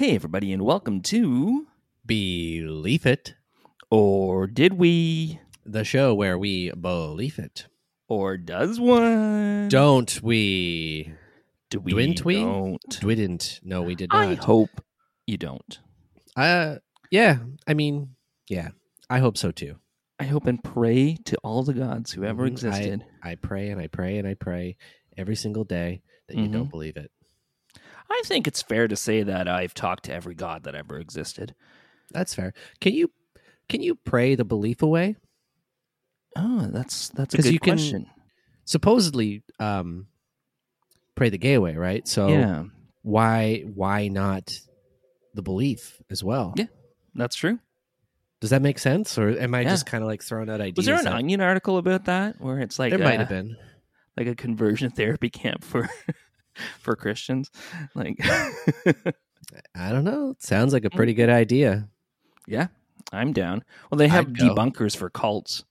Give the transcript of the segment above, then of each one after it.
Hey, everybody, and welcome to Believe It, Or Did We? the show where we believe it. Or does one? Don't we? Do we? Didn't we? Don't. Didn't. No, we did not. I hope you don't. Uh, yeah. I mean, yeah. I hope so too. I hope and pray to all the gods who ever Mhm. existed. I, I pray and I pray and I pray every single day that you Mhm. don't believe it. I think it's fair to say that I've talked to every god that ever existed. That's fair. Can you can you pray the belief away? Oh, that's that's a good you can- question. Supposedly, um, pray the gay away, right? So yeah, why why not the belief as well? Yeah. that's true. Does that make sense, or am I Yeah. just kind of like throwing out ideas? Was there an that- Onion article about that where it's like There might have been. like a conversion therapy camp for for Christians? Like, I don't know. It sounds like a pretty good idea. yeah, I'm down. Well, they have debunkers for cults.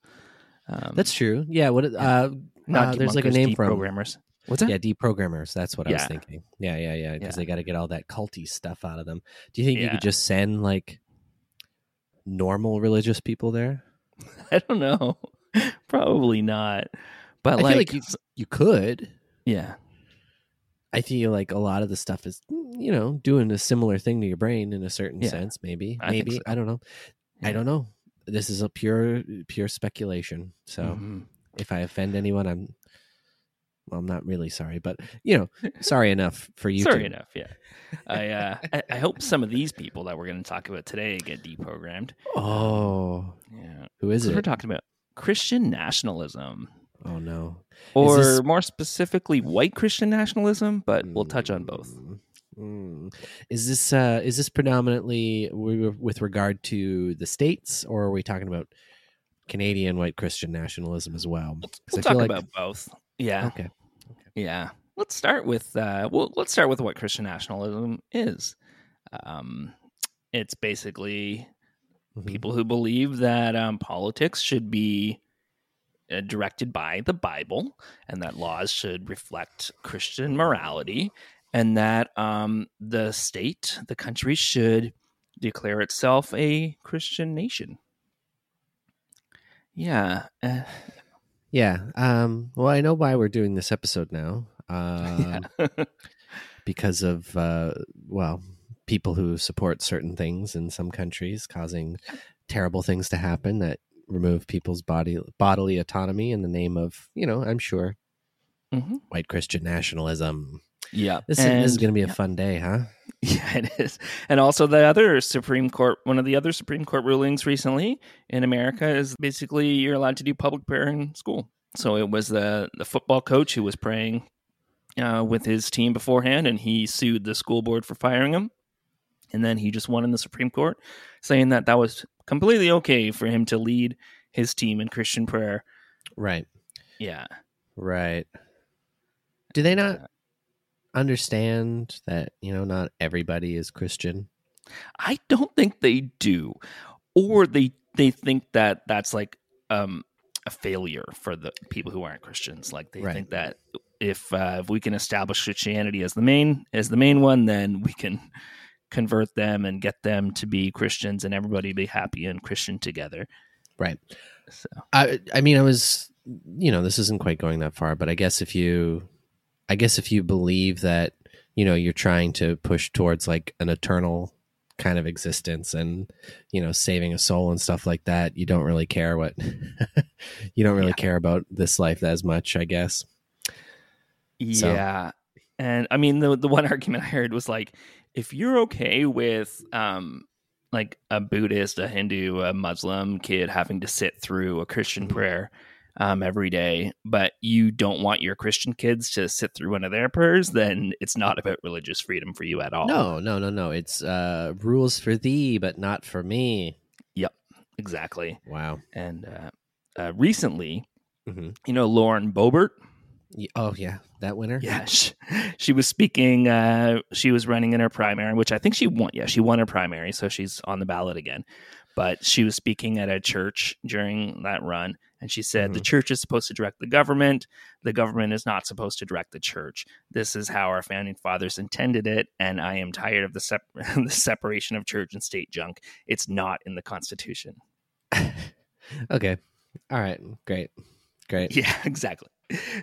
Um, That's true. Yeah. What? Uh, uh, there's like a name from. deprogrammers. What's that? Yeah, deprogrammers. That's what I was thinking. Yeah, yeah, yeah. Because Yeah. they got to get all that culty stuff out of them. Do you think you could just send like normal religious people there? I don't know. Probably not. But I like, like you, you could. yeah, I feel like a lot of the stuff is, you know, doing a similar thing to your brain in a certain Yeah. sense. Maybe, I maybe so. I don't know. I don't know. This is a pure, pure speculation. So Mhm. if I offend anyone, I'm, well, I'm not really sorry, but you know, sorry enough for you. sorry two. enough. Yeah, I, uh, I I hope some of these people that we're going to talk about today get deprogrammed. Oh, Yeah, who is it? we're talking about Christian nationalism. Oh no. or this- more specifically white christian nationalism but we'll touch on both Mm, mm. Is this uh is this predominantly with regard to the states, or are we talking about Canadian white Christian nationalism as well? we'll I talk feel like- about both yeah Okay. yeah let's start with uh well let's start with what christian nationalism is um it's basically Mhm. people who believe that um, politics should be uh, directed by the Bible and that laws should reflect Christian morality and that um, the state, the country, should declare itself a Christian nation. Yeah. uh, Yeah. Um. Well, I know why we're doing this episode now. Uh, yeah. because of uh, well, people who support certain things in some countries, causing terrible things to happen that remove people's body bodily autonomy in the name of you know I'm sure Mhm. white Christian nationalism. yeah. This is, is going to be a yeah. fun day, huh? Yeah, it is. And also, the other Supreme Court, one of the other Supreme Court rulings recently in America is basically you're allowed to do public prayer in school. So it was the, the football coach who was praying uh, with his team beforehand, and he sued the school board for firing him. And then he just won in the Supreme Court, saying that that was completely okay for him to lead his team in Christian prayer. Right. Yeah. Right. Do they not understand that, you know, not everybody is Christian? I don't think they do, or they they think that that's like um, a failure for the people who aren't Christians. Like they Right. think that if uh, if we can establish Christianity as the main as the main one, then we can convert them and get them to be Christians, and everybody be happy and Christian together. Right. So I I mean, I was, you know, this isn't quite going that far, but I guess if you I guess if you believe that, you know, you're trying to push towards like an eternal kind of existence and, you know, saving a soul and stuff like that, you don't really care what you don't really Yeah. care about this life as much, I guess. So- Yeah. And I mean the the one argument I heard was like if you're okay with um like a Buddhist, a Hindu, a Muslim kid having to sit through a Christian prayer, um, every day, but you don't want your Christian kids to sit through one of their prayers, then it's not about religious freedom for you at all. No, no, no, no. It's uh, rules for thee, but not for me. Yep, exactly. Wow. And uh, uh, recently, Mhm. you know, Lauren Boebert. Oh yeah, that winner. Yeah, she, she was speaking. Uh, she was running in her primary, which I think she won. Yeah, she won her primary, so she's on the ballot again. But she was speaking at a church during that run, and she said the church is supposed to direct the government. The government is not supposed to direct the church. This is how our founding fathers intended it, and I am tired of the sep- the separation of church and state junk. It's not in the Constitution. Okay. All right. Great. Great. Yeah, exactly.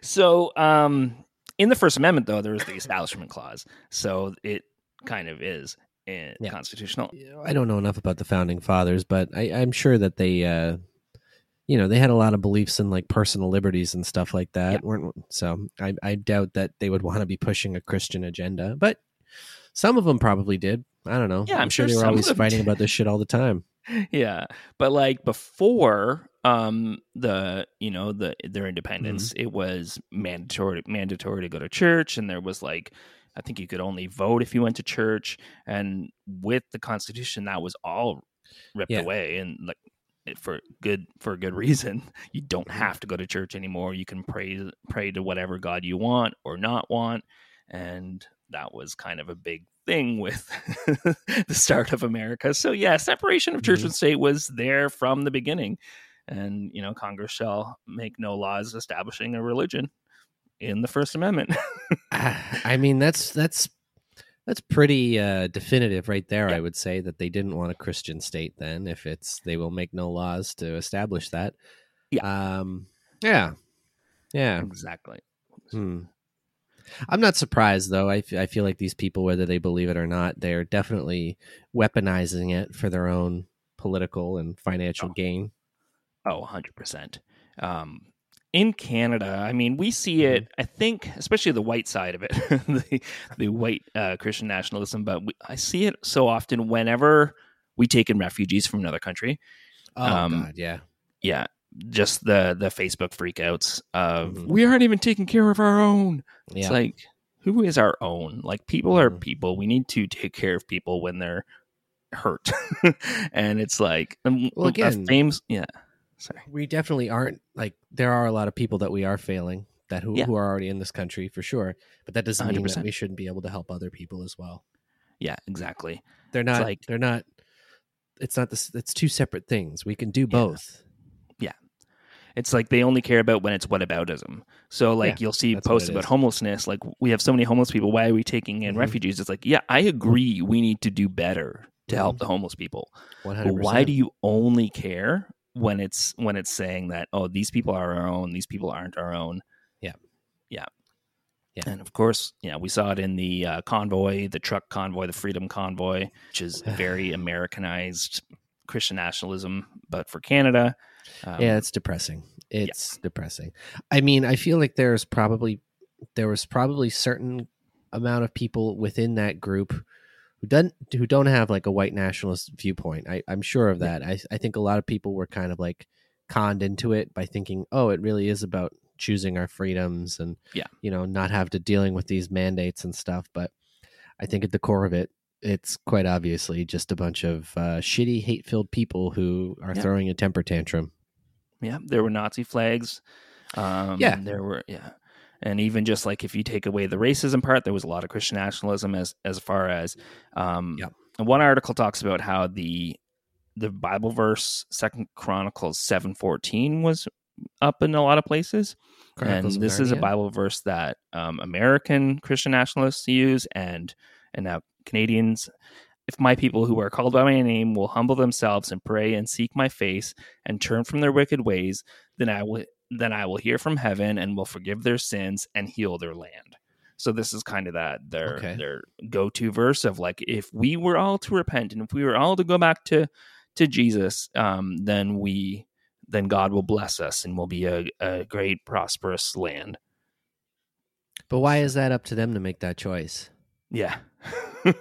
So, um, in the First Amendment, though, there is the Establishment Clause, so it kind of is uh, Yeah. constitutional. I don't know enough about the founding fathers, but I, I'm sure that they, uh, you know, they had a lot of beliefs in like personal liberties and stuff like that. Yeah. weren't so I, I doubt that they would want to be pushing a Christian agenda, but some of them probably did. I don't know. Yeah, I'm sure, sure they were always fighting did. about this shit all the time. yeah but like before um the you know the their independence Mm-hmm. it was mandatory mandatory to go to church and there was like i think you could only vote if you went to church and with the constitution that was all ripped Yeah. away and like for good for a good reason you don't Mm-hmm. have to go to church anymore you can pray pray to whatever god you want or not want and that was kind of a big thing with the start of America. So yeah, separation of church Mhm. and state was there from the beginning. And you know, Congress shall make no laws establishing a religion in the First Amendment. I mean, that's that's that's pretty uh, definitive right there. Yeah. I would say that they didn't want a Christian state. Then, if it's they will make no laws to establish that. Yeah. Um. Yeah. Yeah. exactly. Hmm. I'm not surprised though. I, f- I feel like these people, whether they believe it or not, they're definitely weaponizing it for their own political and financial Oh. gain. Oh, 100%. Um, in Canada, I mean, we see it, I think, especially the white side of it, the, the white uh, Christian nationalism, but we, I see it so often whenever we take in refugees from another country. Oh Um, God, yeah. yeah just the the facebook freakouts of Mhm. we aren't even taking care of our own Yeah. it's like who is our own like people are Mhm. people we need to take care of people when they're hurt and it's like um, Well, again- famous yeah sorry we definitely aren't like there are a lot of people that we are failing that who, Yeah. who are already in this country for sure but that doesn't mean that we shouldn't be able to help other people as well yeah exactly they're not like- they're not it's not this it's two separate things we can do both Yeah, it's like they only care about when it's whataboutism. So like Yeah, you'll see posts about is. homelessness, like we have so many homeless people. Why are we taking in Mhm. refugees? It's like, yeah, I agree. We need to do better to help Mhm. the homeless people. 100%. Why do you only care when it's when it's saying that oh these people are our own, these people aren't our own? Yeah. yeah, Yeah. And of course, yeah, we saw it in the uh, convoy, the truck convoy, the Freedom Convoy, which is very Americanized Christian nationalism, but for Canada. Um, yeah it's depressing it's depressing i mean i feel like there's probably there was probably certain amount of people within that group who doesn't who don't have like a white nationalist viewpoint I, i'm sure of that I, I think a lot of people were kind of like conned into it by thinking oh it really is about choosing our freedoms and Yeah. you know not have to dealing with these mandates and stuff but i think at the core of it it's quite obviously just a bunch of uh, shitty hate-filled people who are Yeah. throwing a temper tantrum Yeah, there were Nazi flags. Um, Yeah. there were yeah, and even just like if you take away the racism part, there was a lot of Christian nationalism as as far as um, Yep. one article talks about how the the Bible verse Second Chronicles seven fourteen was up in a lot of places, Chronicles and this is a? Bible verse that um, American Christian nationalists use, and and now Canadians. If my people who are called by my name will humble themselves and pray and seek my face and turn from their wicked ways, then I will then I will hear from heaven and will forgive their sins and heal their land. So this is kind of that their Okay. their go to verse of like if we were all to repent and if we were all to go back to to Jesus, um, then we then God will bless us and we'll be a, a great prosperous land. But why is that up to them to make that choice? Yeah.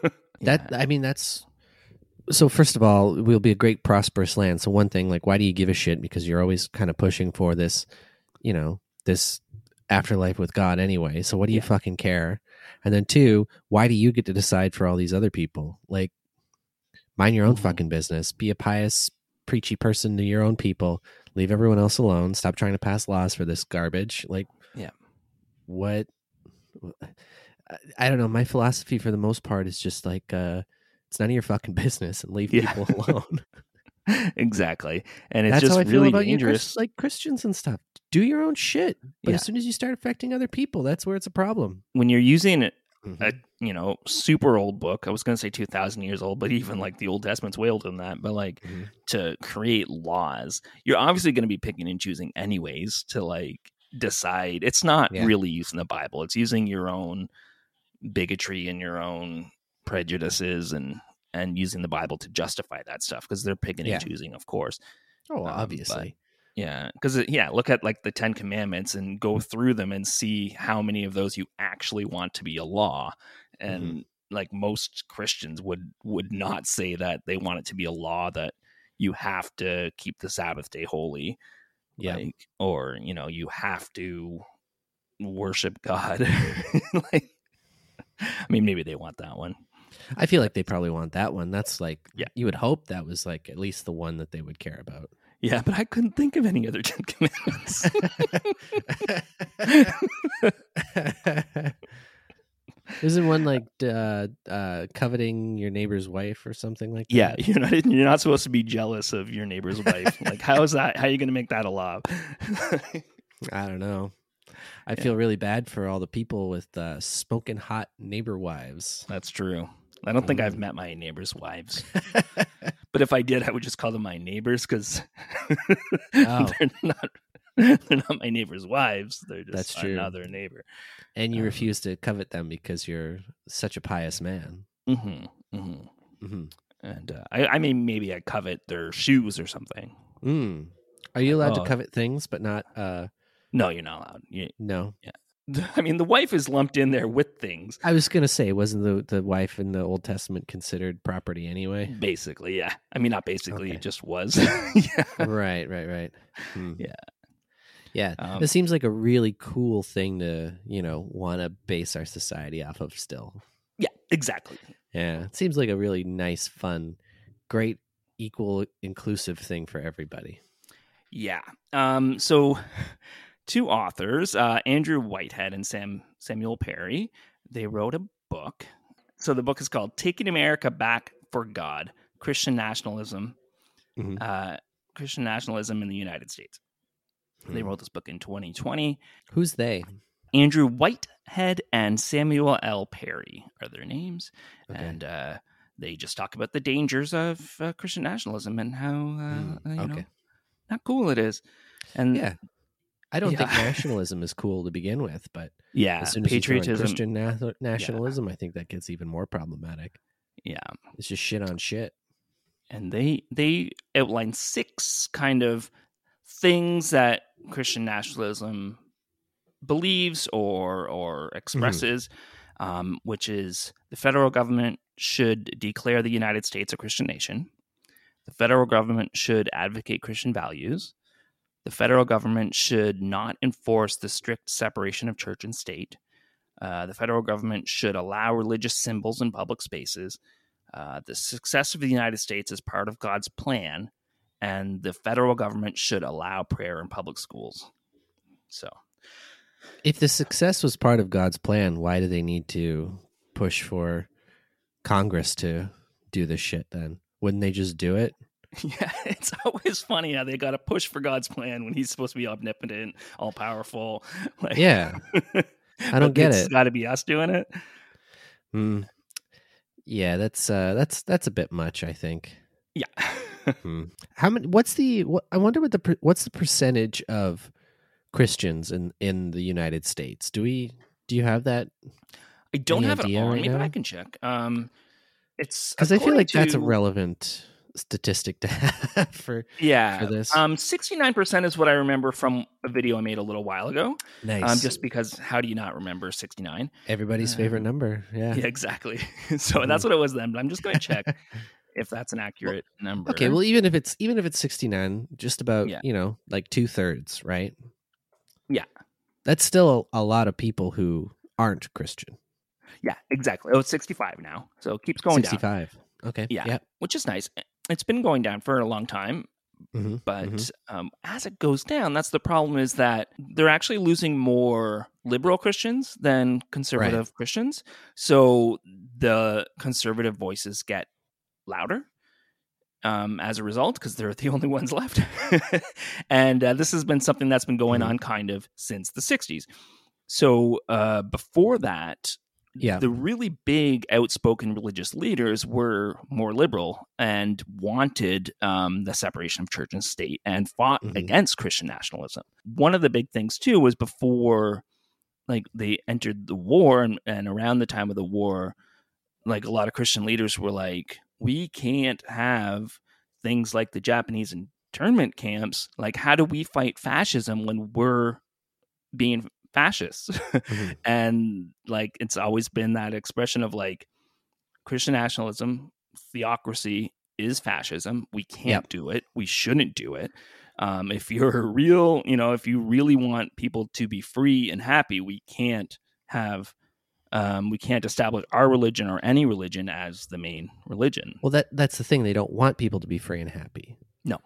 That I mean, that's so. First of all, we'll be a great prosperous land. So one thing, like, why do you give a shit? Because you're always kind of pushing for this, you know, this afterlife with God anyway. So what do you Yeah. fucking care? And then two, why do you get to decide for all these other people? Like, mind your own Mhm. fucking business. Be a pious, preachy person to your own people. Leave everyone else alone. Stop trying to pass laws for this garbage. Like, Yeah. what? I don't know. My philosophy for the most part is just like, uh, it's none of your fucking business and leave Yeah. people alone. exactly. And it's That's just how I feel really about you, dangerous. Chris- like Christians and stuff. Do your own shit, but Yeah. as soon as you start affecting other people, that's where it's a problem. when you're using a Mhm. a you know super old book i was going to say 2000 years old but even like the old testament's way older than that but like Mhm. to create laws you're obviously going to be picking and choosing anyways to like decide it's not Yeah. really using the bible it's using your own bigotry and your own prejudices and and using the bible to justify that stuff because they're picking Yeah. and choosing of course Oh, Um, obviously. yeah, because yeah, look at like the Ten Commandments and go through them and see how many of those you actually want to be a law. And Mm-hmm. like most Christians would would not say that they want it to be a law that you have to keep the Sabbath day holy, Yeah. like, or you know you have to worship God. like, I mean, maybe they want that one. I feel like they probably want that one. That's like, Yeah. you would hope that was like at least the one that they would care about. Yeah, but I couldn't think of any other Ten Commandments. Isn't one like uh, uh, coveting your neighbor's wife or something like that? Yeah, you're not you're not supposed to be jealous of your neighbor's wife. Like, how is that? How are you going to make that a law? I don't know. I Yeah. feel really bad for all the people with uh, smoking hot neighbor wives. That's true. I don't think I've Mm. met my neighbors' wives, but if I did, I would just call them my neighbors because Oh. they're not they're not my neighbors' wives. They're just That's true. another neighbor. and you Um, refuse to covet them because you're such a pious man. hmm hmm hmm And uh, I, I mean, maybe I covet their shoes or something. Mm. Are you allowed Oh. to covet things, but not? Uh, No, you're not allowed. You, no. I mean, the wife is lumped in there with things. I was gonna say, wasn't the the wife in the Old Testament considered property anyway? Basically, yeah. I mean, not basically, Okay. it just was. yeah. right, right, right. Hmm. Yeah. Yeah, Um, it seems like a really cool thing to you know want to base our society off of. Still, Yeah, exactly. yeah, it seems like a really nice, fun, great, equal, inclusive thing for everybody. Yeah. Um, so two authors, uh, Andrew Whitehead and Sam Samuel Perry, they wrote a book. So the book is called Taking America Back for God, Christian Nationalism, Mhm. uh, Christian Nationalism in the United States. They Hmm. wrote this book in 2020. Who's they? Andrew Whitehead and Samuel L. Perry are their names. Okay. And uh, they just talk about the dangers of uh, Christian nationalism and how, uh, you know, okay. not cool it is. And Yeah, I don't think nationalism is cool to begin with, but yeah, as soon as patriotism. Christian na- nationalism, I think that gets even more problematic. Yeah, It's just shit on shit. and they they outline six kind of things that Christian nationalism believes or or expresses, um, which is the federal government should declare the United States a Christian nation. The federal government should advocate Christian values. The federal government should not enforce the strict separation of church and state. Uh, the federal government should allow religious symbols in public spaces. Uh, the success of the United States is part of God's plan, and the federal government should allow prayer in public schools. So, If the success was part of God's plan, why do they need to push for Congress to do this shit then? Wouldn't they just do it? yeah, it's always funny how they got to push for God's plan when He's supposed to be omnipotent, all powerful. Like, Yeah. I don't get It's it. got to be us doing it. Hmm. Yeah, that's uh that's that's a bit much, I think. Yeah. Hmm. How many what's the what, I wonder what the what's the percentage of Christians in in the United States? Do we do you have that? I don't have it on right me, but? I can check. Um, it's Cuz I feel like that's a relevant statistic to have for yeah. for this. Um, sixty nine percent is what I remember from a video I made a little while ago. nice. Um, just because how do you not remember sixty nine? everybody's favorite um, number. Yeah. Yeah, exactly. so that's what it was then. But I'm just going to check if that's an accurate number. Okay, well even if it's even if it's 69, just about, Yeah. you know, like two thirds, right? Yeah. That's still a, a lot of people who aren't Christian. Yeah, exactly. Oh, it's 65 now. So it keeps going down. 65. Okay. Yeah. Yeah. Which is nice. It's been going down for a long time. Mhm, But mhm. um, as it goes down, that's the problem is that they're actually losing more liberal Christians than conservative Christians. So the conservative voices get louder um, as a result because they're the only ones left. and uh, this has been something that's been going Mhm. on kind of since the 60s. So uh, before that, Yeah. the really big outspoken religious leaders were more liberal and wanted um, the separation of church and state and fought Mhm. against Christian nationalism. One of the big things too was before, like they entered the war and, and around the time of the war, like a lot of Christian leaders were like, we can't have things like the Japanese internment camps. Like, how do we fight fascism when we're being fascists? Mhm. and like it's always been that expression of like Christian nationalism, theocracy is fascism. We can't Yep. do it. We shouldn't do it. Um, if you're a real, you know, if you really want people to be free and happy, we can't have, um, we can't establish our religion or any religion as the main religion. Well, that that's the thing. They don't want people to be free and happy. No.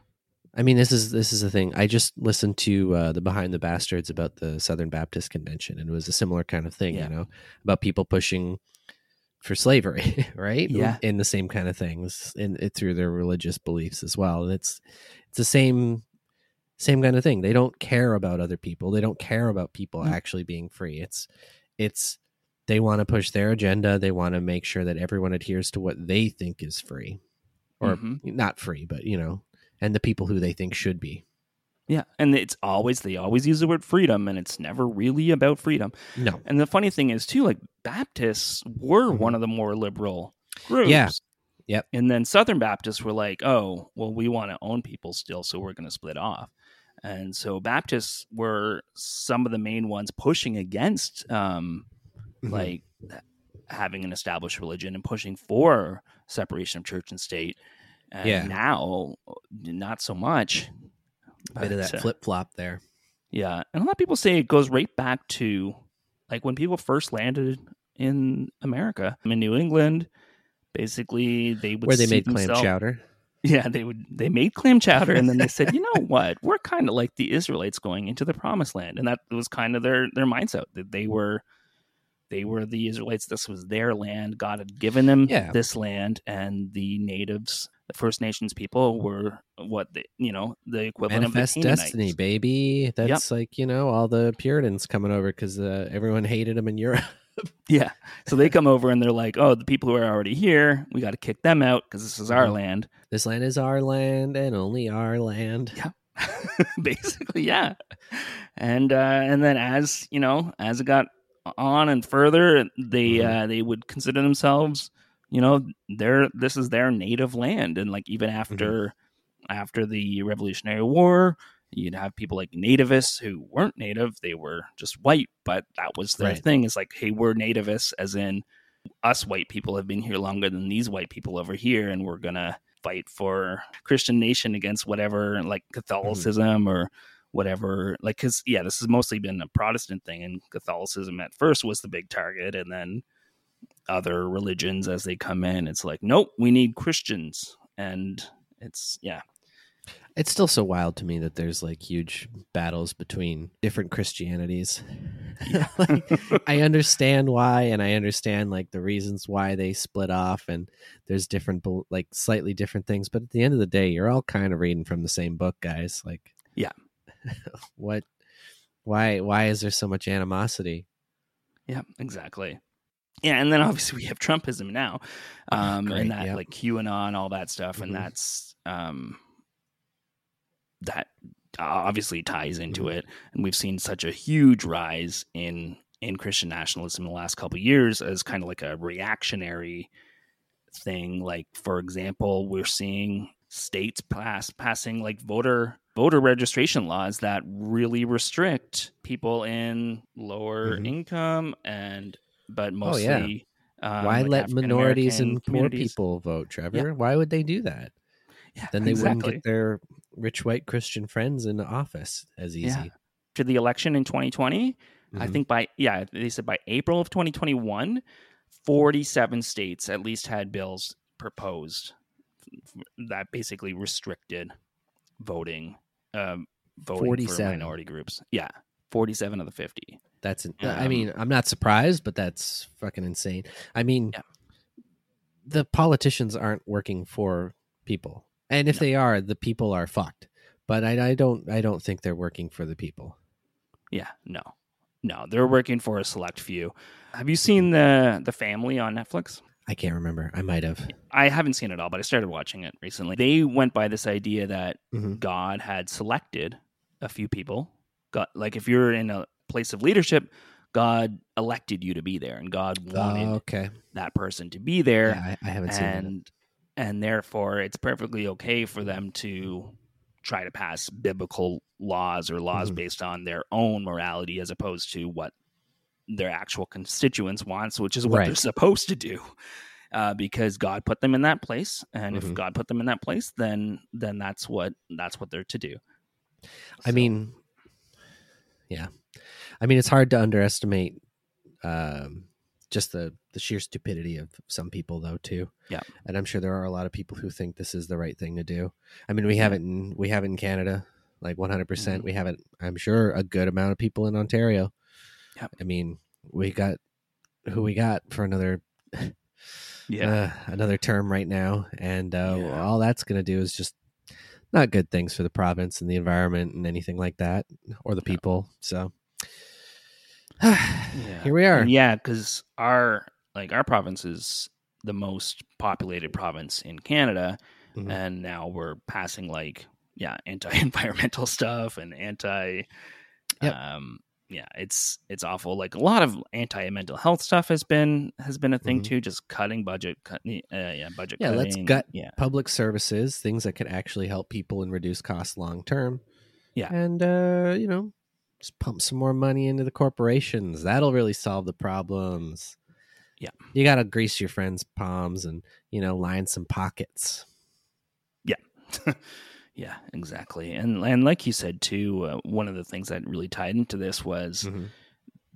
I mean, this is this is the thing. I just listened to uh, the Behind the Bastards about the Southern Baptist Convention, and it was a similar kind of thing. Yeah. You know, about people pushing for slavery, right? Yeah. in the same kind of things, in it through their religious beliefs as well. And it's it's the same same kind of thing. They don't care about other people. They don't care about people Mm. actually being free. It's it's they want to push their agenda. They want to make sure that everyone adheres to what they think is free, or Mhm. not free, but you know, and the people who they think should be. Yeah. And it's always, they always use the word freedom and it's never really about freedom. No, And the funny thing is too, like Baptists were Mhm. one of the more liberal groups. Yeah. Yep. And then Southern Baptists were like, oh, well, we want to own people still, so we're going to split off. And so Baptists were some of the main ones pushing against um, Mhm. like having an established religion and pushing for separation of church and state. And Yeah. now, not so much. A bit of that uh, flip flop there. yeah, and a lot of people say it goes right back to like when people first landed in America, in New England. Basically, they would Where they made clam chowder. Yeah, they would they made clam chowder, and then they said, you know what, we're kind of like the Israelites going into the Promised Land, and that was kind of their their mindset that they were they were the Israelites. This was their land. God had given them Yeah. this land, and the natives, the First Nations people, were what they, you know the equivalent Manifest of the destiny, baby. That's like you know all the Puritans coming over because uh, everyone hated them in Europe. Yeah. So they come over and they're like, oh, the people who are already here, we got to kick them out because this is our Mhm. land. this land is our land and only our land. Yeah. basically, yeah. And uh, and then as you know, as it got on and further, they Mhm. uh, they would consider themselves, you know, their this is their native land, and like even mm-hmm. after after the Revolutionary War. You'd have people like nativists who weren't native; they were just white, but that was their Right. thing. Is like, hey, we're nativists, as in us white people have been here longer than these white people over here, and we're gonna fight for Christian nation against whatever like mm-hmm. Catholicism or whatever. Like, because yeah, this has mostly been a Protestant thing, and Catholicism at first was the big target, and then other religions as they come in, it's like, nope, we need Christians, and it's yeah, It's still so wild to me that there's like huge battles between different Christianities. like, I understand why, and I understand like the reasons why they split off, and there's different, like slightly different things. But at the end of the day, you're all kind of reading from the same book, guys. Like, Yeah. what? Why? Why is there so much animosity? Yeah, exactly. Yeah, and then obviously we have Trumpism now, um, great, and that yep. like QAnon, all that stuff, Mhm. and that's um, that obviously ties into Mhm. it. And we've seen such a huge rise in in Christian nationalism in the last couple of years as kind of like a reactionary thing. Like for example, we're seeing states pass passing like voter voter registration laws that really restrict people in lower Mhm. income and but Oh, yeah. mostly um, why like let minorities and poor people vote, Trevor? Why would they do that? Yeah, Then they wouldn't get their rich white Christian friends into office as easy. Yeah. after the election in 2020, I Mhm. think by yeah, they said by April of 2021, 47 states at least had bills proposed that basically restricted voting um voting 47. for minority groups. Yeah. 47 of the 50. That's. I Um, mean, I'm not surprised, but that's fucking insane. I mean, Yeah. the politicians aren't working for people, and if they are, the people are fucked. But I, I don't. I don't think they're working for the people. Yeah, no. No, they're working for a select few. Have you seen the the family on Netflix? I can't remember. I might have. I haven't seen it all, but I started watching it recently. They went by this idea that Mhm. God had selected a few people. God, like if you're in a place of leadership, God elected you to be there, and God wanted Oh, okay. that person to be there, Yeah, I, I haven't seen that. and and therefore it's perfectly okay for them to try to pass biblical laws or laws Mhm. based on their own morality as opposed to what their actual constituents wants, which is what they're supposed to do. Uh, because God put them in that place, and Mhm. if God put them in that place, then then that's what that's what they're to do. I mean, yeah. I mean, it's hard to underestimate um, just the the sheer stupidity of some people, though, too. Yeah. and I'm sure there are a lot of people who think this is the right thing to do. I mean, we have it in we have it in Canada, like 100. percent Mhm. We have it. I'm sure a good amount of people in Ontario. Yeah. I mean, we got who we got for another yeah, uh, another term right now, and uh, Yeah. all that's going to do is just not good things for the province and the environment and anything like that, or the people. So Yeah. here we are. And yeah, because our like our province is the most populated province in Canada, Mhm. and now we're passing like yeah anti-environmental stuff and anti Yep. um yeah it's it's awful like a lot of anti-mental health stuff has been has been a thing Mhm. too just cutting budget cutting uh, yeah budget Yeah, let's gut yeah Public services, things that could actually help people and reduce costs long term. Yeah. and uh, you know, just pump some more money into the corporations. That'll really solve the problems. Yeah. you got to grease your friends' palms and you know line some pockets. yeah exactly and and like you said too uh, one of the things that really tied into this was Mhm.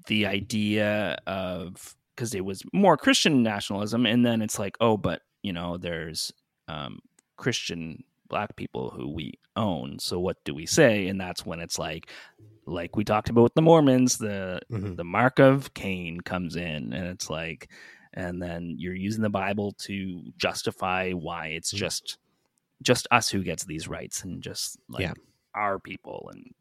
the idea of because it was more Christian nationalism, and then it's like, oh, but you know, there's um, Christian black people who we own. So what do we say? And that's when it's like, like we talked about with the Mormons, the Mhm. the mark of Cain comes in, and it's like, and then you're using the Bible to justify why it's Mhm. just just us who gets these rights and just like Yeah. our people and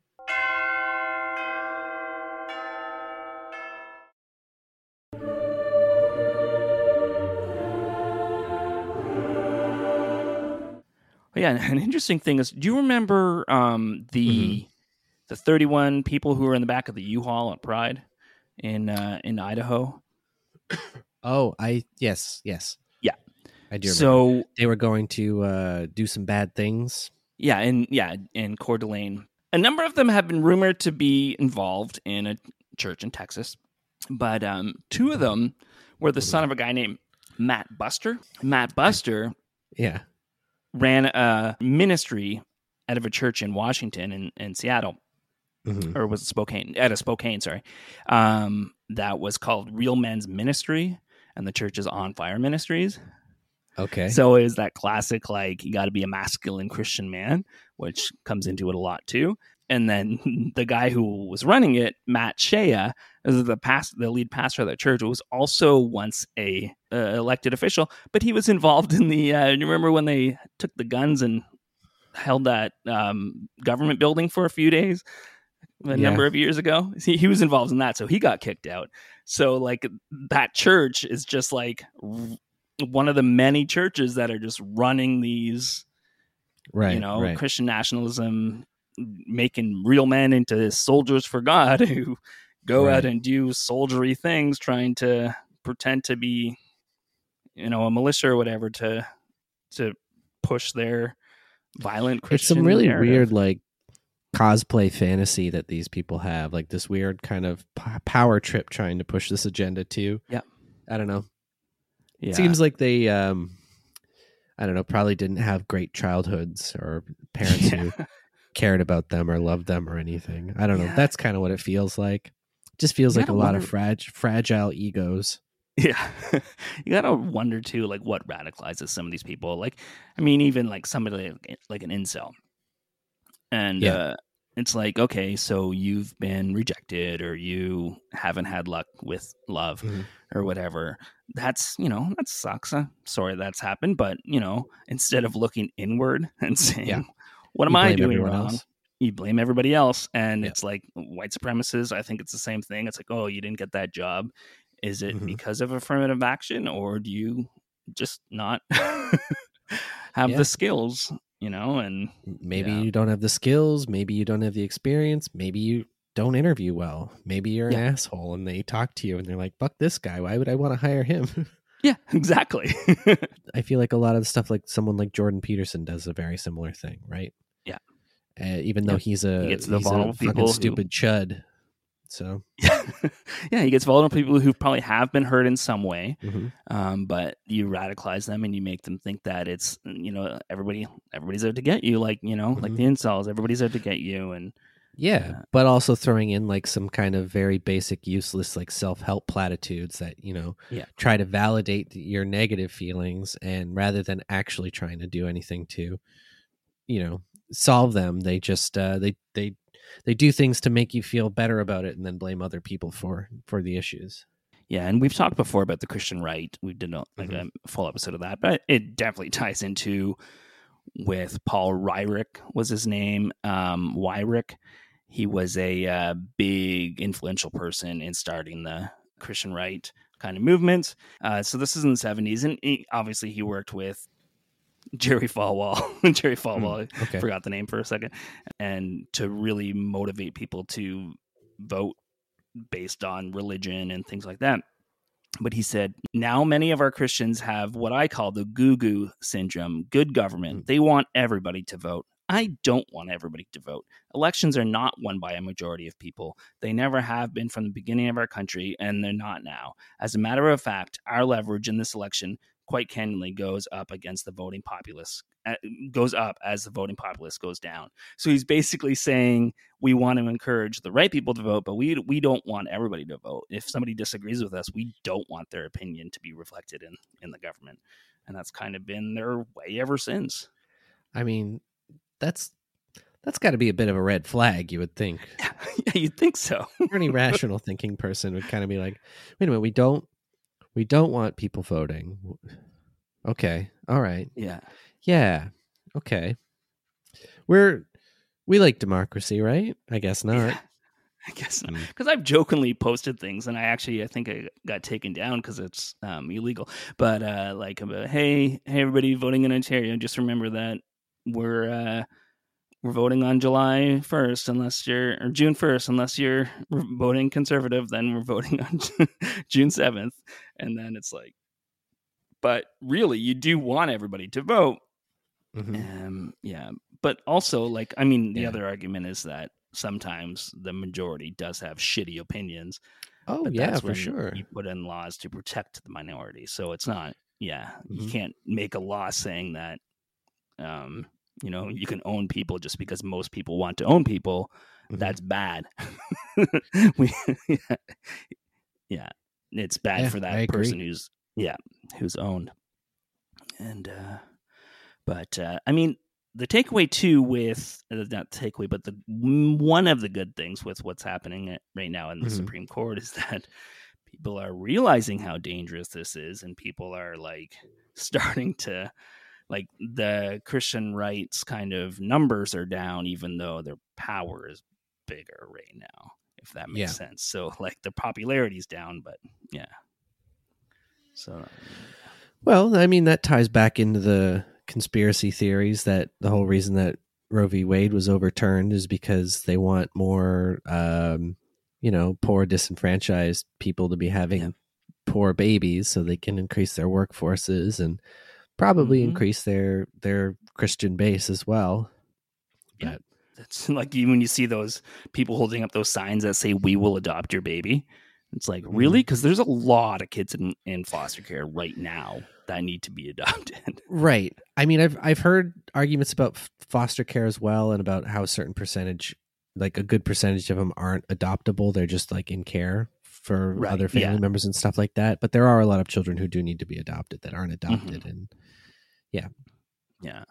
Yeah, an interesting thing is, do you remember um, the the thirty one people who were in the back of the U-Haul at Pride in uh, in Idaho? Oh, I yes, yes. I do. Remember. So they were going to uh, do some bad things. yeah, and yeah in Coeur d'Alene, a number of them have been rumored to be involved in a church in Texas, but um, two of them were the son of a guy named Matt Buster. Matt Buster Yeah. ran a ministry out of a church in Washington and in, Seattle. Mhm. or was it Spokane? At a Spokane, sorry. Um, that was called Real Men's Ministry, and the church is On Fire Ministries. Okay. So it was that classic, like you got to be a masculine Christian man, which comes into it a lot too. And then the guy who was running it, Matt Shea, is the past, the lead pastor of that church, was also once a uh, elected official, but he was involved in the. Uh, you remember when they took the guns and held that um, government building for a few days? a Yeah. number of years ago. He, he was involved in that, so he got kicked out. So like that church is just like one of the many churches that are just running these, right. you know, right. Christian nationalism, making real men into soldiers for God who go Right. out and do soldiery things, trying to pretend to be, you know, a militia or whatever to to push their violent it's Christian. some really narrative. weird like cosplay fantasy that these people have like this weird kind of p- power trip trying to push this agenda too Yeah. i don't know Yeah. seems like they um i don't know probably didn't have great childhoods or parents who cared about them or loved them or anything. I don't know. That's kind of what it feels like. Just feels You like a gotta lot of frag- fragile egos. Yeah. you gotta wonder too, like what radicalizes some of these people. Like, I mean, even like somebody like, like an incel. And Yeah. uh, it's like, okay, so you've been rejected or you haven't had luck with love Mhm. or whatever. That's, you know, that sucks. I'm sorry that's happened. But, you know, instead of looking inward and saying, Yeah. what am I doing wrong? else. You blame everybody else. And Yeah. it's like white supremacists. I think it's the same thing. It's like, oh, you didn't get that job. Is it Mhm. because of affirmative action or do you just not have Yeah. the skills, you know? And Maybe Yeah. you don't have the skills. Maybe you don't have the experience. Maybe you don't interview well. Maybe you're an Yeah. asshole and they talk to you and they're like, fuck this guy. Why would I want to hire him? yeah, exactly. I feel like a lot of the stuff, like someone like Jordan Peterson does a very similar thing, right? Yeah. Uh, even though Yeah. he's a, He he's a fucking who- stupid chud. So, yeah, he gets vulnerable people who probably have been hurt in some way, mhm. um, but you radicalize them and you make them think that it's you know everybody everybody's out to get you, like you know like Mhm. the incels, everybody's out to get you, and yeah, Yeah. but also throwing in like some kind of very basic, useless, like self help platitudes that, you know, Yeah. try to validate your negative feelings. And rather than actually trying to do anything to, you know, solve them, they just, uh, they, they, they do things to make you feel better about it and then blame other people for for the issues. Yeah, and we've talked before about the Christian right. We did a, like Mhm. a full episode of that, but it definitely ties into with Paul Ryrick was his name. Um, Weyrich, he was a uh, big influential person in starting the Christian right kind of movement. Uh, so this is in the seventies, and he, obviously he worked with Jerry Falwell. Jerry Falwell, Hmm, okay. forgot the name for a second, and to really motivate people to vote based on religion and things like that. But he said, now many of our Christians have what I call the goo goo syndrome good government. They want everybody to vote. I don't want everybody to vote. Elections are not won by a majority of people. They never have been from the beginning of our country, and they're not now. As a matter of fact, our leverage in this election quite candidly goes up against the voting populace, uh, goes up as the voting populace goes down. So he's basically saying we want to encourage the right people to vote, but we we don't want everybody to vote. If somebody disagrees with us, we don't want their opinion to be reflected in in the government, and that's kind of been their way ever since. I mean, that's that's got to be a bit of a red flag, you would think. yeah, you'd think so. Any rational thinking person would kind of be like, "Wait a minute, we don't we don't want people voting." Okay. All right. yeah, Yeah. Okay. We're we like democracy, right? I guess not. Yeah. I guess not. Mm. Because I've jokingly posted things, and I actually I think I got taken down because it's um, illegal. But uh, like, about, hey, hey, everybody voting in Ontario, just remember that we're uh, we're voting on July first, unless you're or June first, unless you're voting conservative. Then we're voting on June seventh, and then it's like, but really, you do want everybody to vote. Mhm. Um, yeah, but also like I mean, the Yeah. other argument is that sometimes the majority does have shitty opinions. Oh yeah, that's for sure. You put in laws to protect the minority, so it's not. Yeah, you Mhm. can't make a law saying that. Um, you know, you can own people just because most people want to own people. Mhm. That's bad. we, yeah, it's bad Yeah, for that person who's yeah who's owned. And uh but uh I mean the takeaway too with uh, not takeaway but the one of the good things with what's happening right now in the Mhm. Supreme Court is that people are realizing how dangerous this is and people are like starting to like the Christian rights kind of numbers are down even though their power is bigger right now if that makes Yeah. sense. So like the popularity's down but yeah. So Well, I mean that ties back into the conspiracy theories that the whole reason that Roe v. Wade was overturned is because they want more, um, you know, poor disenfranchised people to be having Yeah. poor babies, so they can increase their workforces and probably Mhm. increase their their Christian base as well. Yeah. But It's like even when you see those people holding up those signs that say "We will adopt your baby," it's like Mm-hmm. really because there's a lot of kids in, in foster care right now that need to be adopted. Right. I mean, I've I've heard arguments about foster care as well, and about how a certain percentage, like a good percentage of them, aren't adoptable. They're just like in care for Right, other family yeah. members and stuff like that. But there are a lot of children who do need to be adopted that aren't Mm-hmm. adopted, and Yeah. yeah,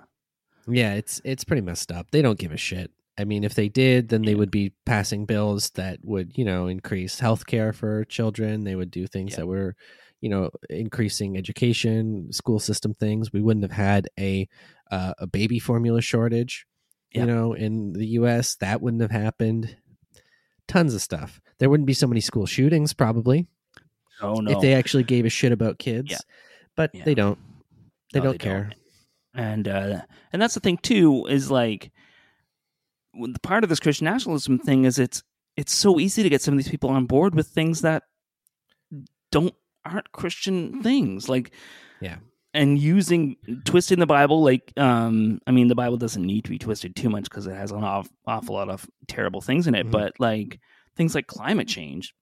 it's it's pretty messed up. They don't give a shit. I mean, if they did, then they would be passing bills that would, you know, increase health care for children. They would do things Yeah. that were, you know, increasing education, school system things. We wouldn't have had a uh, a baby formula shortage, Yeah. you know, in the U.S. That wouldn't have happened. Tons of stuff. There wouldn't be so many school shootings, probably, Oh no. if they actually gave a shit about kids. Yeah. But Yeah. they don't. They No, don't they care. don't. And uh and that's the thing too is like the part of this christian nationalism thing is it's it's so easy to get some of these people on board with things that don't aren't christian things like Yeah. and using twisting the bible like um i mean the bible doesn't need to be twisted too much because it has an aw- awful lot of terrible things in it Mhm. but like things like climate change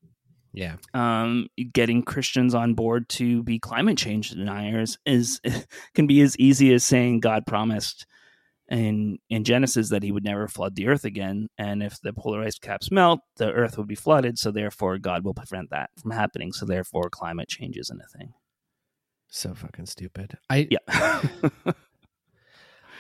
Yeah. um, getting Christians on board to be climate change deniers is can be as easy as saying God promised in in Genesis that He would never flood the earth again, and if the polar ice caps melt, the earth would be flooded. So therefore, God will prevent that from happening. So therefore, climate change isn't a thing. So fucking stupid. I Yeah,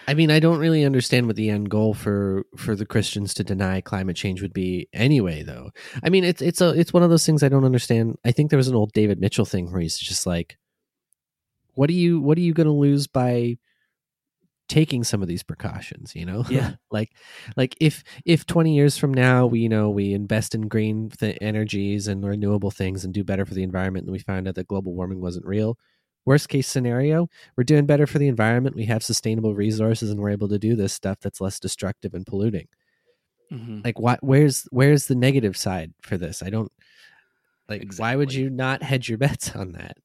I mean, I don't really understand what the end goal for for the Christians to deny climate change would be anyway though. I mean, it's it's a it's one of those things I don't understand. I think there was an old David Mitchell thing where he's just like what are you what are you going to lose by taking some of these precautions, you know? Yeah. like like if if 20 years from now we you know we invest in green th- energies and renewable things and do better for the environment and we find out that global warming wasn't real, worst case scenario, we're doing better for the environment. We have sustainable resources, and we're able to do this stuff that's less destructive and polluting. Mhm. Like, why? Where's where's the negative side for this? I don't like. Why would you not hedge your bets on that?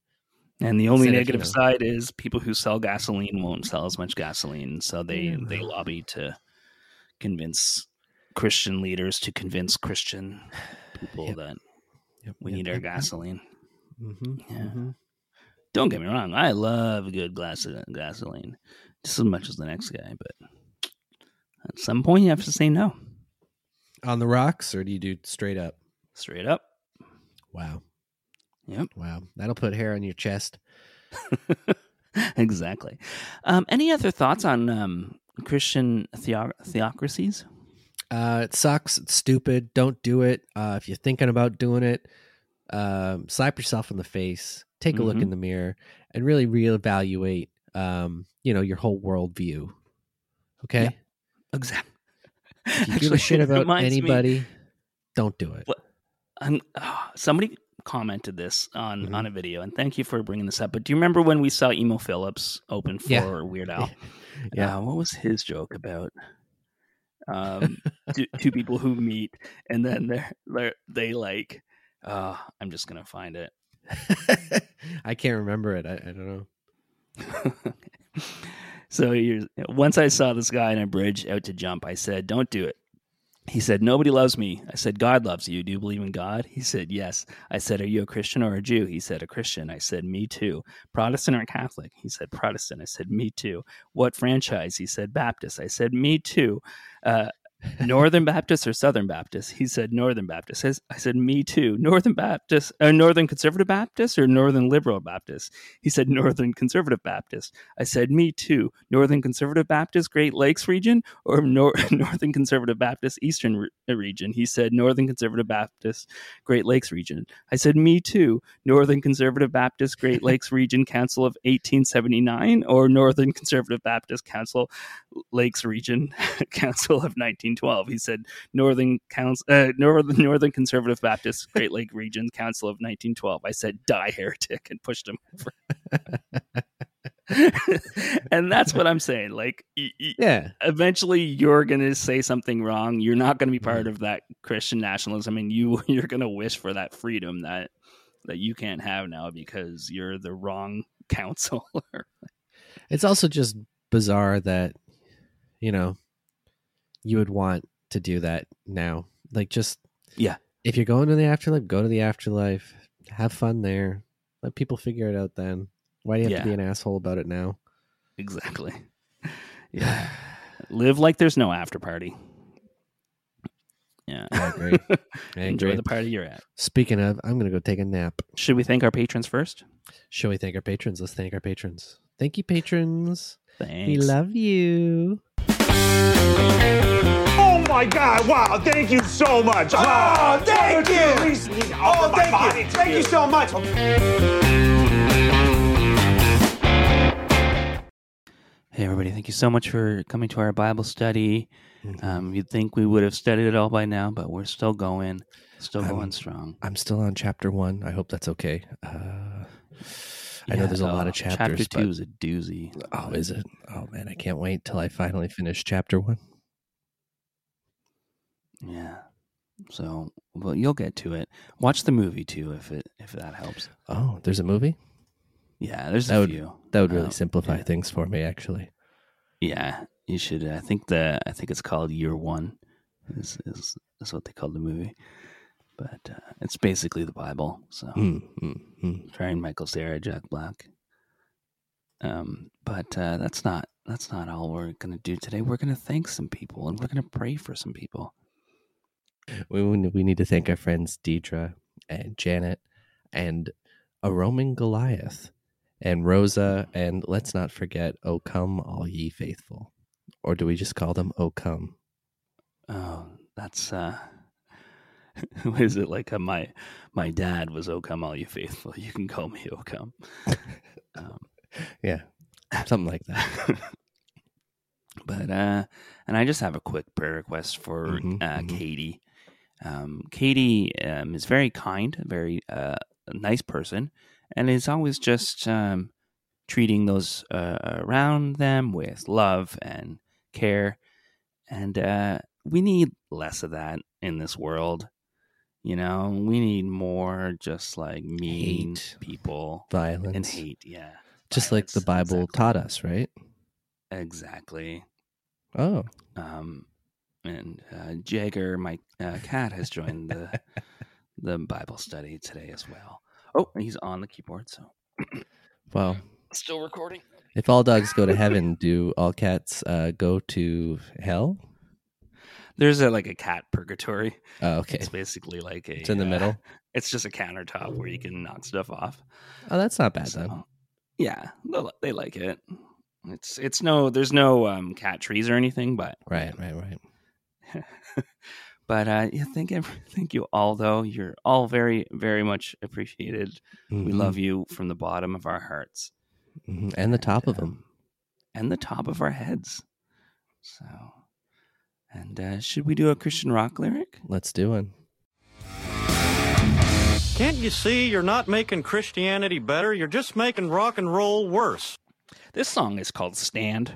and the only Instead of, you negative know- side is people who sell gasoline won't sell as much gasoline, so they they lobby to convince Christian leaders to convince Christian people Yep. that Yep, we yep, need our gasoline. Mhm, Yeah. mhm. Don't get me wrong, I love a good glass of gasoline just as much as the next guy, but at some point you have to say no. On the rocks, or do you do straight up? Straight up. Wow, Yep. wow, that'll put hair on your chest. exactly. Um, any other thoughts on um, Christian theo- theocracies? Uh, it sucks. It's stupid. Don't do it. Uh, if you're thinking about doing it, um, slap yourself in the face. Take a look Mhm. in the mirror and really reevaluate. Um, you know your whole worldview. Okay. Yeah. Exactly. If you give a shit about anybody, don't do it. I'm, ah, somebody commented this on Mhm. on a video, and thank you for bringing this up. But do you remember when we saw Emo Phillips open for Yeah. Weird Al? Yeah. Uh, what was his joke about? Um, two, two people who meet, and then they're, they're they like, uh, I'm just gonna find it. I can't remember it. I, I don't know. so once I saw this guy in a bridge out to jump, I said, "Don't do it." He said, "Nobody loves me." I said, "God loves you. Do you believe in God?" He said, "Yes." I said, "Are you a Christian or a Jew?" He said, "A Christian." I said, "Me too." Protestant or Catholic? He said, "Protestant." I said, "Me too." What franchise? He said, "Baptist." I said, "Me too." Uh, Northern Baptist or Southern Baptist? He said Northern Baptist. I said, me too. Northern Baptist, uh, Northern Conservative Baptist or Northern Liberal Baptist? He said Northern Conservative Baptist. I said, me too. Northern Conservative Baptist, Great Lakes region or Nor- Northern Conservative Baptist, Eastern re- uh, region? He said Northern Conservative Baptist, Great Lakes region. I said, me too. Northern Conservative Baptist, Great Lakes region Council of 1879 or Northern Conservative Baptist Council Lakes Region Council of 1912. He said Northern Council, uh, Northern Northern Conservative Baptist Great Lake Region Council of 1912. I said die heretic and pushed him over. and that's what I'm saying. Like, Yeah. eventually you're going to say something wrong. You're not going to be part of that Christian nationalism, and you you're going to wish for that freedom that that you can't have now because you're the wrong counselor. It's also just bizarre that, you know, you would want to do that now. Like, just, Yeah. If you're going to the afterlife, go to the afterlife, have fun there. Let people figure it out then. Why do you have Yeah. to be an asshole about it now? Exactly. Yeah. Live like there's no after party. Yeah. I agree. I Enjoy the party you're at. Speaking of, I'm going to go take a nap. Should we thank our patrons first? Should we thank our patrons? Let's thank our patrons. Thank you, patrons. Thanks. We love you. Oh my God! Wow! Thank you so much. Oh, thank you. Oh, thank you. Thank you so much. Hey, everybody. Thank you so much for coming to our Bible study. Um, you'd think we would have studied it all by now, but we're still going, still I'm- going strong. I'm still on chapter one. I hope that's okay. Uh, I know there's a lot uh, of chapters. Chapter two is a doozy. Oh, is it? Oh man, I can't wait till I finally finish chapter one. Yeah. So, well, you'll get to it. Watch the movie too, if it if that helps. Oh, there's a movie Yeah, there's that a would few. that would really Um, simplify yeah. things for me. Actually, Yeah, you should. I think the I think it's called Year One, is is, is what they call the movie. But uh, it's basically the Bible. So Mm, mm, mm. starring Michael Cera, Jack Black. Um, but uh, that's not that's not all we're gonna do today. We're gonna thank some people and we're gonna pray for some people. we we need to thank our friends Deidre and Janet and a Roman Goliath and Rosa and let's not forget, "O come, all ye faithful," or do we just call them "O come"? Oh, that's uh what is it like uh, my my dad was oh come all you faithful you can call me oh come um, Yeah, something like that. but uh and i just have a quick prayer request for Mhm, uh mhm. katie um katie um is very kind very uh nice person and is always just um treating those uh, around them with love and care and uh we need less of that in this world you know we need more just like mean Hate. people Violence, and hate yeah just like the Bible exactly. taught us, right? exactly Oh, um, and uh, Jagger, my uh, cat, has joined the the Bible study today as well. Oh, he's on the keyboard, so well, still recording. if all dogs go to heaven, do all cats uh, go to hell? There's a like a cat purgatory. Oh, okay. It's basically like a. It's in the uh, middle. It's just a countertop where you can knock stuff off. Oh, that's not bad. So, yeah, they, like it. It's it's no there's no um, cat trees or anything, but Right, right, right. but uh, yeah, thank you, thank you all though. You're all very very much appreciated. We Mhm, love you from the bottom of our hearts. mhm. and the top of um, them. and the top of our heads. So, and uh, should we do a Christian rock lyric? Let's do one. Can't you see you're not making Christianity better? You're just making rock and roll worse. This song is called "Stand."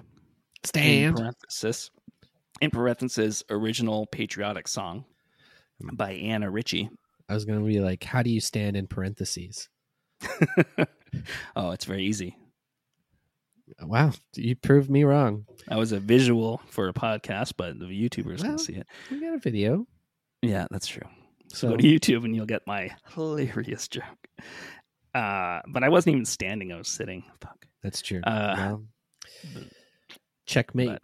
Stand. In Stand. parenthesis. In parenthesis, original patriotic song by Anna Ritchie. I was going to be like, how do you stand in parentheses? oh, it's very easy. Wow, you proved me wrong. That was a visual for a podcast, but the YouTubers Well, can see it. We got a video. Yeah, that's true. So So go to YouTube and you'll get my hilarious joke. Uh, but I wasn't even standing; I was sitting. Fuck. that's true. Uh, Well, checkmate.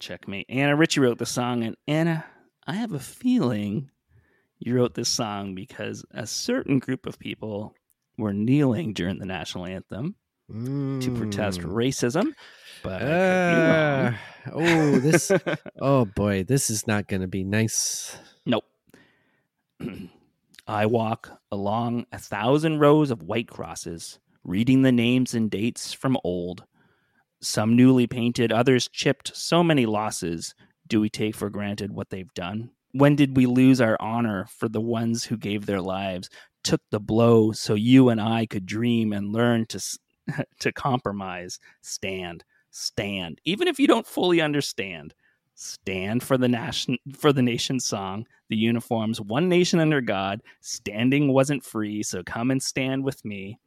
checkmate. Anna Ritchie wrote the song, and Anna, I have a feeling you wrote this song because a certain group of people were kneeling during the national anthem to protest Mm. racism. But Ah, oh, this. Oh boy, this is not going to be nice. nope. I walk along a thousand rows of white crosses, reading the names and dates from old. Some newly painted, others chipped. So many losses. Do we take for granted what they've done? When did we lose our honor for the ones who gave their lives, took the blow so you and I could dream and learn to to compromise? Stand, stand. Even if you don't fully understand, stand for the nation for the nation's song. The uniforms, one nation under God. Standing wasn't free, so come and stand with me.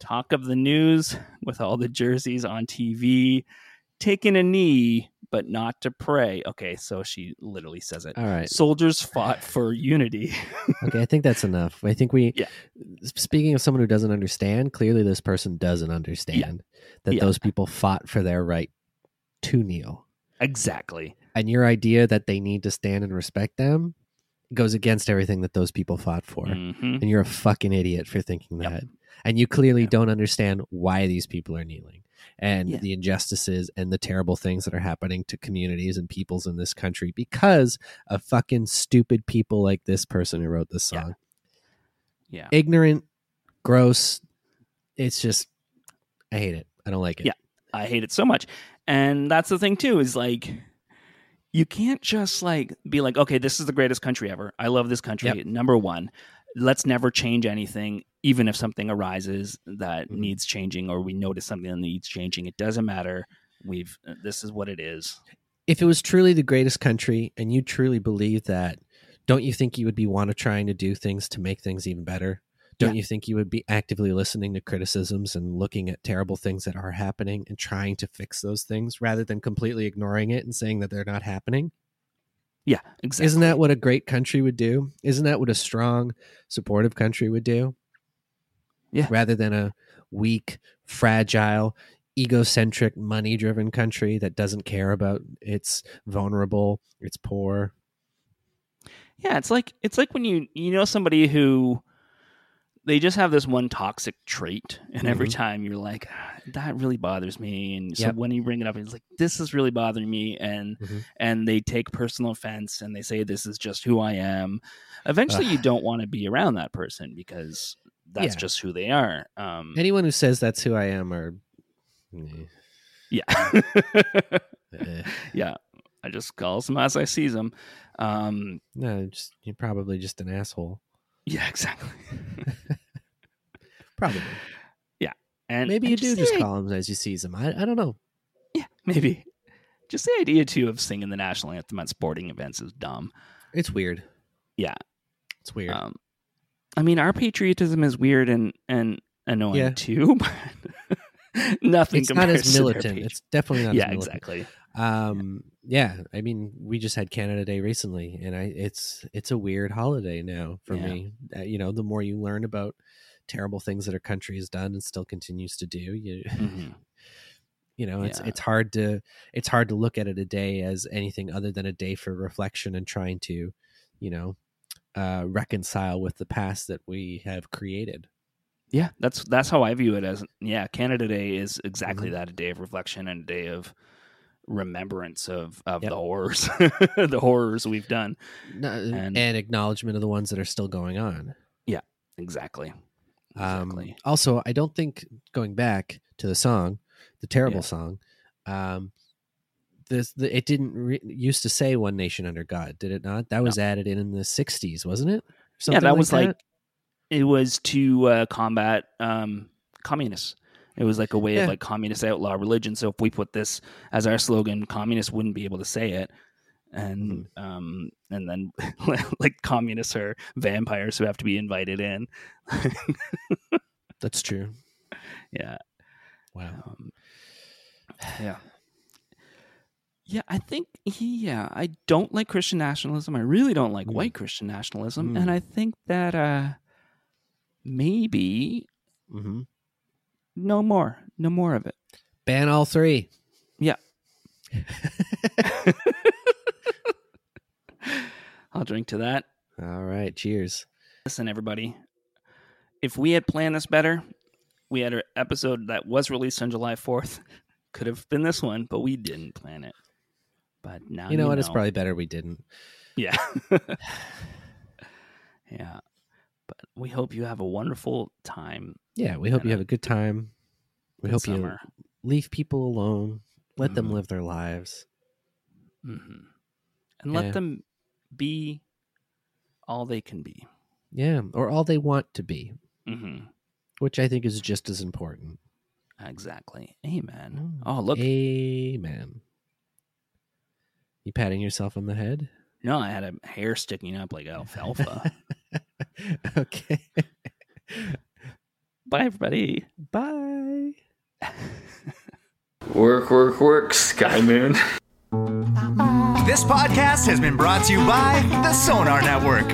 Talk of the news with all the jerseys on TV, taking a knee, but not to pray. Okay, so she literally says it. All right. Soldiers fought for unity. okay, I think that's enough. I think we. Yeah. Speaking of someone who doesn't understand, clearly this person doesn't understand that Yeah. those people fought for their right to kneel. exactly. And your idea that they need to stand and respect them goes against everything that those people fought for. Mhm. And you're a fucking idiot for thinking Yep. that. And you clearly Yep. don't understand why these people are kneeling and Yeah. the injustices and the terrible things that are happening to communities and peoples in this country because of fucking stupid people like this person who wrote this Yeah. song. Yeah. Ignorant, gross. It's just, I hate it. I don't like it. Yeah. I hate it so much. And that's the thing too is like you can't just like be like, okay, this is the greatest country ever. I love this country. Yep. Number one. Let's never change anything, even if something arises that Mhm. needs changing or we notice something that needs changing. It doesn't matter. We've uh, this is what it is. If it was truly the greatest country and you truly believe that, don't you think you would be want to trying to do things to make things even better? Don't Yeah. you think you would be actively listening to criticisms and looking at terrible things that are happening and trying to fix those things rather than completely ignoring it and saying that they're not happening? Yeah, exactly. Isn't that what a great country would do? Isn't that what a strong, supportive country would do? Yeah. Rather than a weak, fragile, egocentric, money driven country that doesn't care about its vulnerable, its poor. Yeah, it's like it's like when you you know somebody who they just have this one toxic trait, and every Mhm. time you're like, "Ah, that really bothers me, and so Yep. when you bring it up, it's like this is really bothering me, and Mhm. and they take personal offense and they say this is just who I am. Eventually, you don't want to be around that person because that's Yeah. just who they are. Um, Anyone who says that's who I am are. yeah, eh. yeah. I just calls them as I sees them. Um, No, just you're probably just an asshole. yeah, exactly. Probably. Yeah, and Maybe and you do just call him as you sees them. I, I don't know. Yeah, maybe. Just the idea too of singing the national anthem at sporting events is dumb. It's weird. Yeah. It's weird. Um, I mean, our patriotism is weird and and annoying Yeah. too, but nothing. it's not as militant. It's definitely not yeah, as militant. exactly. um yeah i mean we just had canada day recently and i it's it's a weird holiday now for Yeah. me uh, you know the more you learn about terrible things that our country has done and still continues to do you Mhm. you know it's Yeah. it's hard to it's hard to look at it a day as anything other than a day for reflection and trying to you know uh reconcile with the past that we have created Yeah, that's that's how I view it as. Yeah, Canada Day is exactly Mm-hmm. that—a day of reflection and a day of remembrance of of Yep. the horrors, the horrors we've done. No, And- and acknowledgement of the ones that are still going on yeah Exactly. Um, also, I don't think going back to the song, the terrible Yeah. song, um, this the, it didn't re- used to say "One Nation Under God," did it not? That was added in in the '60s, wasn't it? yeah, Something that was like it was to uh, combat um, communists. It was like a way Yeah. of like communist outlaw religion. So if we put this as our slogan, communists wouldn't be able to say it. And Mm-hmm. um and then like communists are vampires who have to be invited in. That's true. yeah. Wow. Um, yeah. Yeah, I think yeah, I don't like Christian nationalism. I really don't like Mm. white Christian nationalism, Mm. and I think that uh maybe hmm no more, no more of it. Ban all three. Yeah. I'll drink to that. All right. Cheers. Listen, everybody. If we had planned this better, we had an episode that was released on July 4th. Could have been this one, but we didn't plan it. But now you know what? It's probably better we didn't. Yeah. yeah. But we hope you have a wonderful time. Yeah. We hope And you have a good time. We good hope summer. you leave people alone. Let them Mhm. live their lives. hmm And let them be all they can be. Yeah, or all they want to be, hmm which I think is just as important. Exactly. Amen. Mm. Oh, look. Amen. You patting yourself on the head? No, I had a hair sticking up like alfalfa. okay. Bye, everybody. Bye. Work, work, work, Sky Moon. This podcast has been brought to you by the Sonar Network.